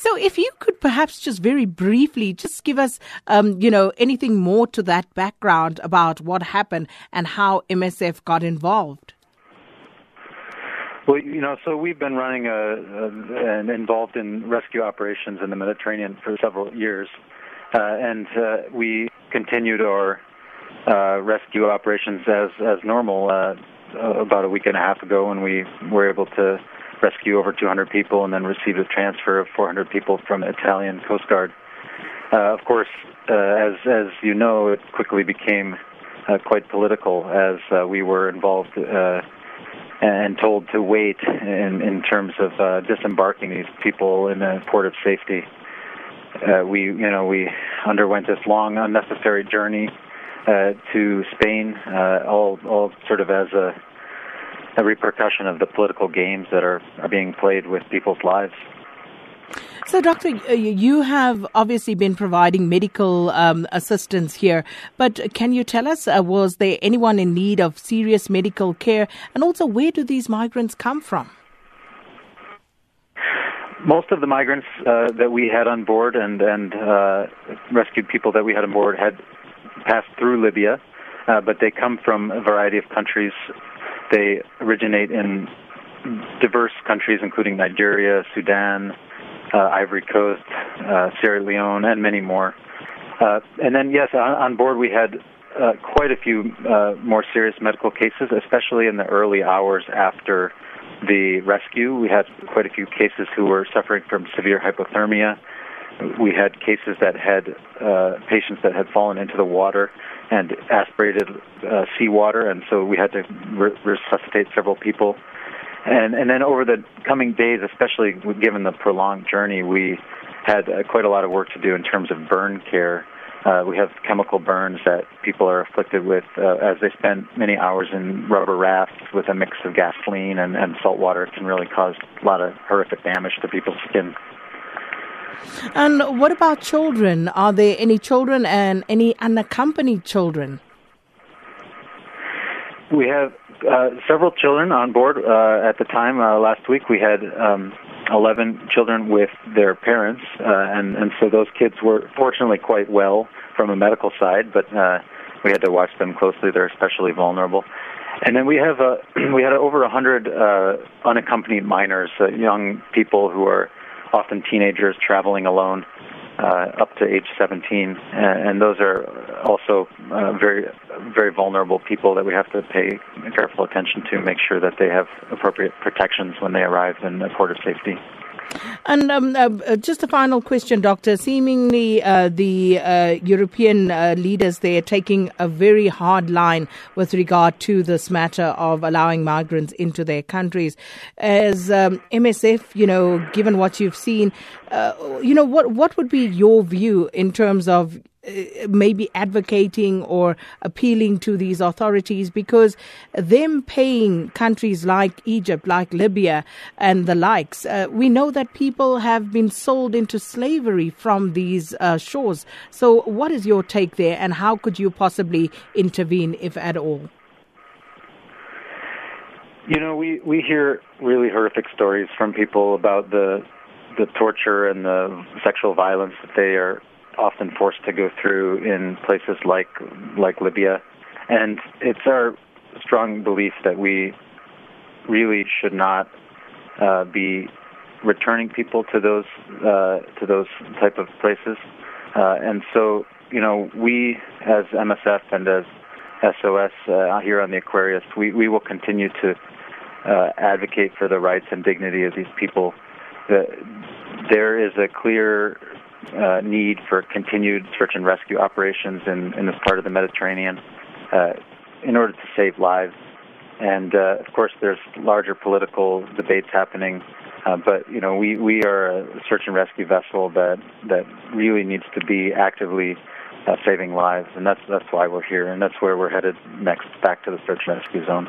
So, if you could perhaps just very briefly just give us, um, you know, anything more to that background about what happened and how MSF got involved. Well, you know, so we've been running a, a, and involved in rescue operations in the Mediterranean for several years, uh, and uh, we continued our uh, rescue operations as as normal. Uh, about a week and a half ago, when we were able to rescue over 200 people and then received a transfer of 400 people from Italian Coast Guard. Uh, of course, uh, as as you know, it quickly became uh, quite political as uh, we were involved uh, and told to wait in, in terms of uh, disembarking these people in a port of safety. Uh, we, you know, we underwent this long, unnecessary journey uh, to Spain, uh, all, all sort of as a, a repercussion of the political games that are, are being played with people's lives. So, Doctor, you have obviously been providing medical um, assistance here, but can you tell us, uh, was there anyone in need of serious medical care? And also, where do these migrants come from? Most of the migrants uh, that we had on board and, and uh, rescued people that we had on board had passed through Libya, uh, but they come from a variety of countries. They originate in diverse countries, including Nigeria, Sudan, uh, Ivory Coast, uh, Sierra Leone, and many more. Uh, and then, yes, on, on board we had uh, quite a few uh, more serious medical cases, especially in the early hours after the rescue. We had quite a few cases who were suffering from severe hypothermia. We had cases that had uh, patients that had fallen into the water and aspirated uh, seawater, and so we had to re- resuscitate several people. And and then over the coming days, especially given the prolonged journey, we had uh, quite a lot of work to do in terms of burn care. Uh, we have chemical burns that people are afflicted with uh, as they spend many hours in rubber rafts with a mix of gasoline and, and salt water. It can really cause a lot of horrific damage to people's skin. And what about children? Are there any children and any unaccompanied children? We have uh, several children on board uh, at the time. Uh, last week we had um, 11 children with their parents, uh, and, and so those kids were fortunately quite well from a medical side, but uh, we had to watch them closely. They're especially vulnerable. And then we have uh, we had over 100 uh, unaccompanied minors, young people who are often teenagers traveling alone uh, up to age 17, and, and those are also uh, very very vulnerable people that we have to pay careful attention to, make sure that they have appropriate protections when they arrive in a port of safety. And um, uh, just a final question, Doctor. Seemingly, uh, the uh, European uh, leaders there are taking a very hard line with regard to this matter of allowing migrants into their countries. As um, MSF, you know, given what you've seen, uh, you know, what what would be your view in terms of uh, maybe advocating or appealing to these authorities because them paying countries like Egypt, like Libya, and the likes, uh, we know that people have been sold into slavery from these uh, shores. So, what is your take there, and how could you possibly intervene, if at all? You know, we, we hear really horrific stories from people about the the torture and the sexual violence that they are often forced to go through in places like like Libya, and it's our strong belief that we really should not uh, be returning people to those uh, to those type of places, uh, and so you know we as MSF and as SOS uh, here on the Aquarius, we we will continue to uh, advocate for the rights and dignity of these people. The, there is a clear uh, need for continued search and rescue operations in, in this part of the Mediterranean uh, in order to save lives. And uh, of course, there's larger political debates happening. Uh, but you know, we, we are a search and rescue vessel that that really needs to be actively uh, saving lives, and that's that's why we're here, and that's where we're headed next, back to the search and rescue zone.